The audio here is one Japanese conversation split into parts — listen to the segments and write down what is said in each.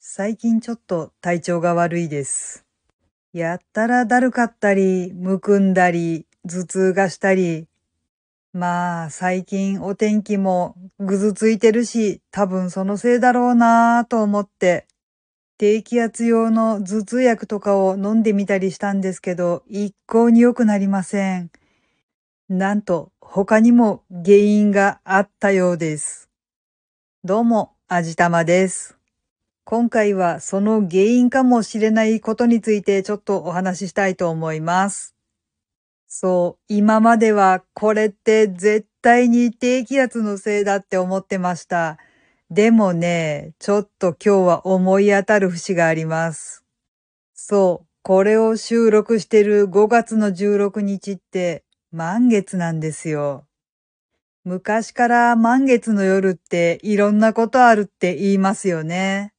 最近ちょっと体調が悪いです。やったらだるかったり、むくんだり、頭痛がしたり。まあ、最近お天気もぐずついてるし、多分そのせいだろうなぁと思って、低気圧用の頭痛薬とかを飲んでみたりしたんですけど、一向に良くなりません。なんと、他にも原因があったようです。どうも、あじたまです。今回はその原因かもしれないことについてちょっとお話ししたいと思います。そう、今まではこれって絶対に低気圧のせいだって思ってました。でもね、ちょっと今日は思い当たる節があります。そう、これを収録してる5月の16日って満月なんですよ。昔から満月の夜っていろんなことあるって言いますよね。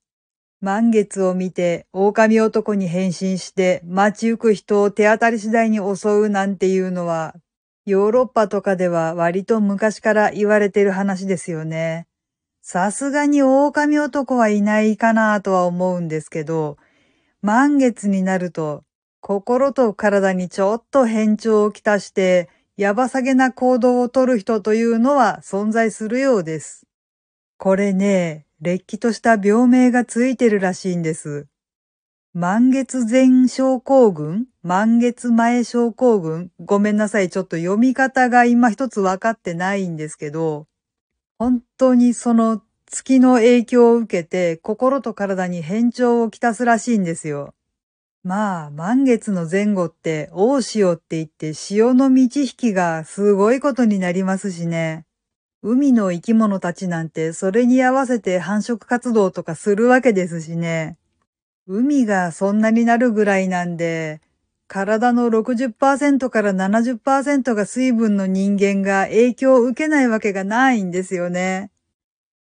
満月を見て狼男に変身して街行く人を手当たり次第に襲うなんていうのは、ヨーロッパとかでは割と昔から言われてる話ですよね。さすがに狼男はいないかなとは思うんですけど、満月になると心と体にちょっと変調をきたして、やばさげな行動をとる人というのは存在するようです。これね、れっきとした病名がついてるらしいんです。満月前症候群？満月前症候群？ごめんなさい。ちょっと読み方が今一つ分かってないんですけど、本当にその月の影響を受けて心と体に変調をきたすらしいんですよ。まあ、満月の前後って大潮って言って潮の満ち引きがすごいことになりますしね。海の生き物たちなんてそれに合わせて繁殖活動とかするわけですしね。海がそんなになるぐらいなんで、体の60%から70%が水分の人間が影響を受けないわけがないんですよね。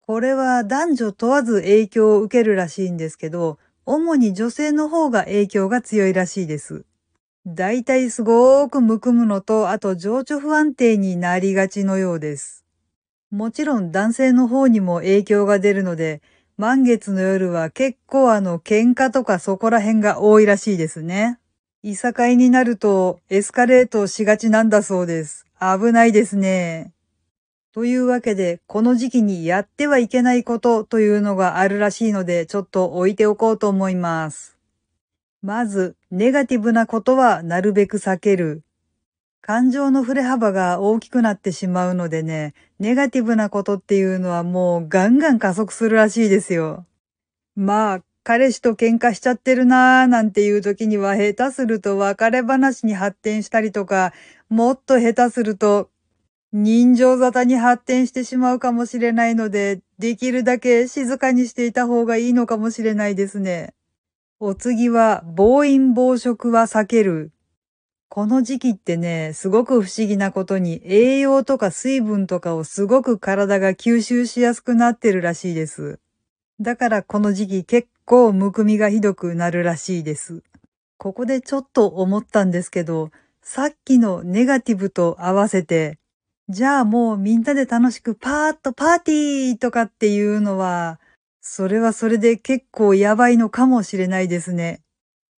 これは男女問わず影響を受けるらしいんですけど、主に女性の方が影響が強いらしいです。だいたいすごーくむくむのと、あと情緒不安定になりがちのようです。もちろん男性の方にも影響が出るので、満月の夜は結構あの喧嘩とかそこら辺が多いらしいですね。いさかいになるとエスカレートしがちなんだそうです。危ないですね。というわけで、この時期にやってはいけないことというのがあるらしいので、ちょっと置いておこうと思います。まず、ネガティブなことはなるべく避ける。感情の振れ幅が大きくなってしまうのでね、ネガティブなことっていうのはもうガンガン加速するらしいですよ。まあ、彼氏と喧嘩しちゃってるなーなんていう時には下手すると別れ話に発展したりとか、もっと下手すると人情沙汰に発展してしまうかもしれないので、できるだけ静かにしていた方がいいのかもしれないですね。お次は、暴飲暴食は避ける。この時期ってね、すごく不思議なことに栄養とか水分とかをすごく体が吸収しやすくなってるらしいです。だからこの時期結構むくみがひどくなるらしいです。ここでちょっと思ったんですけど、さっきのネガティブと合わせて、じゃあもうみんなで楽しくパーッとパーティーとかっていうのは、それはそれで結構やばいのかもしれないですね。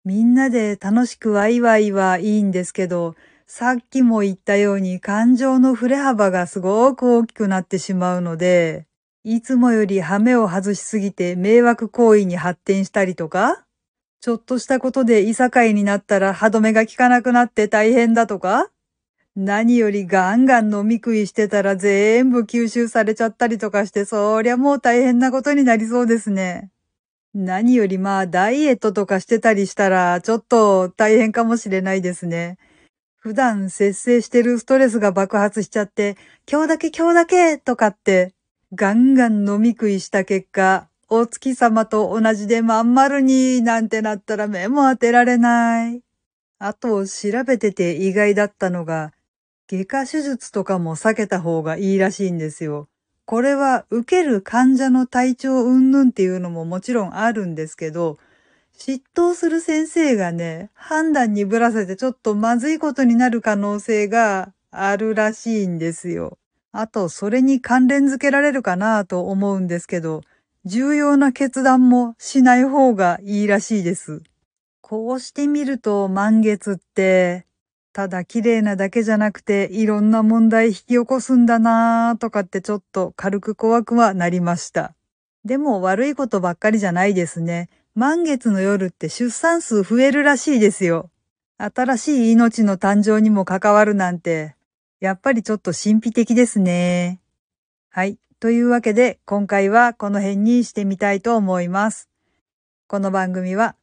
みんなで楽しくワイワイはいいんですけど、さっきも言ったように感情の振れ幅がすごく大きくなってしまうので、いつもよりハメを外しすぎて迷惑行為に発展したりとか、ちょっとしたことでいさかいになったら歯止めが効かなくなって大変だとか、何よりガンガン飲み食いしてたら全部吸収されちゃったりとかして、そりゃもう大変なことになりそうですね。何よりまあダイエットとかしてたりしたらちょっと大変かもしれないですね。普段節制してるストレスが爆発しちゃって、今日だけ今日だけとかってガンガン飲み食いした結果、お月様と同じでまん丸になんてなったら目も当てられない。あと調べてて意外だったのが、外科手術とかも避けた方がいいらしいんですよ。これは受ける患者の体調云々っていうのももちろんあるんですけど、嫉妬する先生がね、判断にぶらせてちょっとまずいことになる可能性があるらしいんですよ。あと、それに関連づけられるかなと思うんですけど、重要な決断もしない方がいいらしいです。こうしてみると満月って、ただ綺麗なだけじゃなくていろんな問題引き起こすんだなーとかってちょっと軽く怖くはなりました。でも悪いことばっかりじゃないですね。満月の夜って出産数増えるらしいですよ。新しい命の誕生にも関わるなんて、やっぱりちょっと神秘的ですね。はい。というわけで、今回はこの辺にしてみたいと思います。この番組は、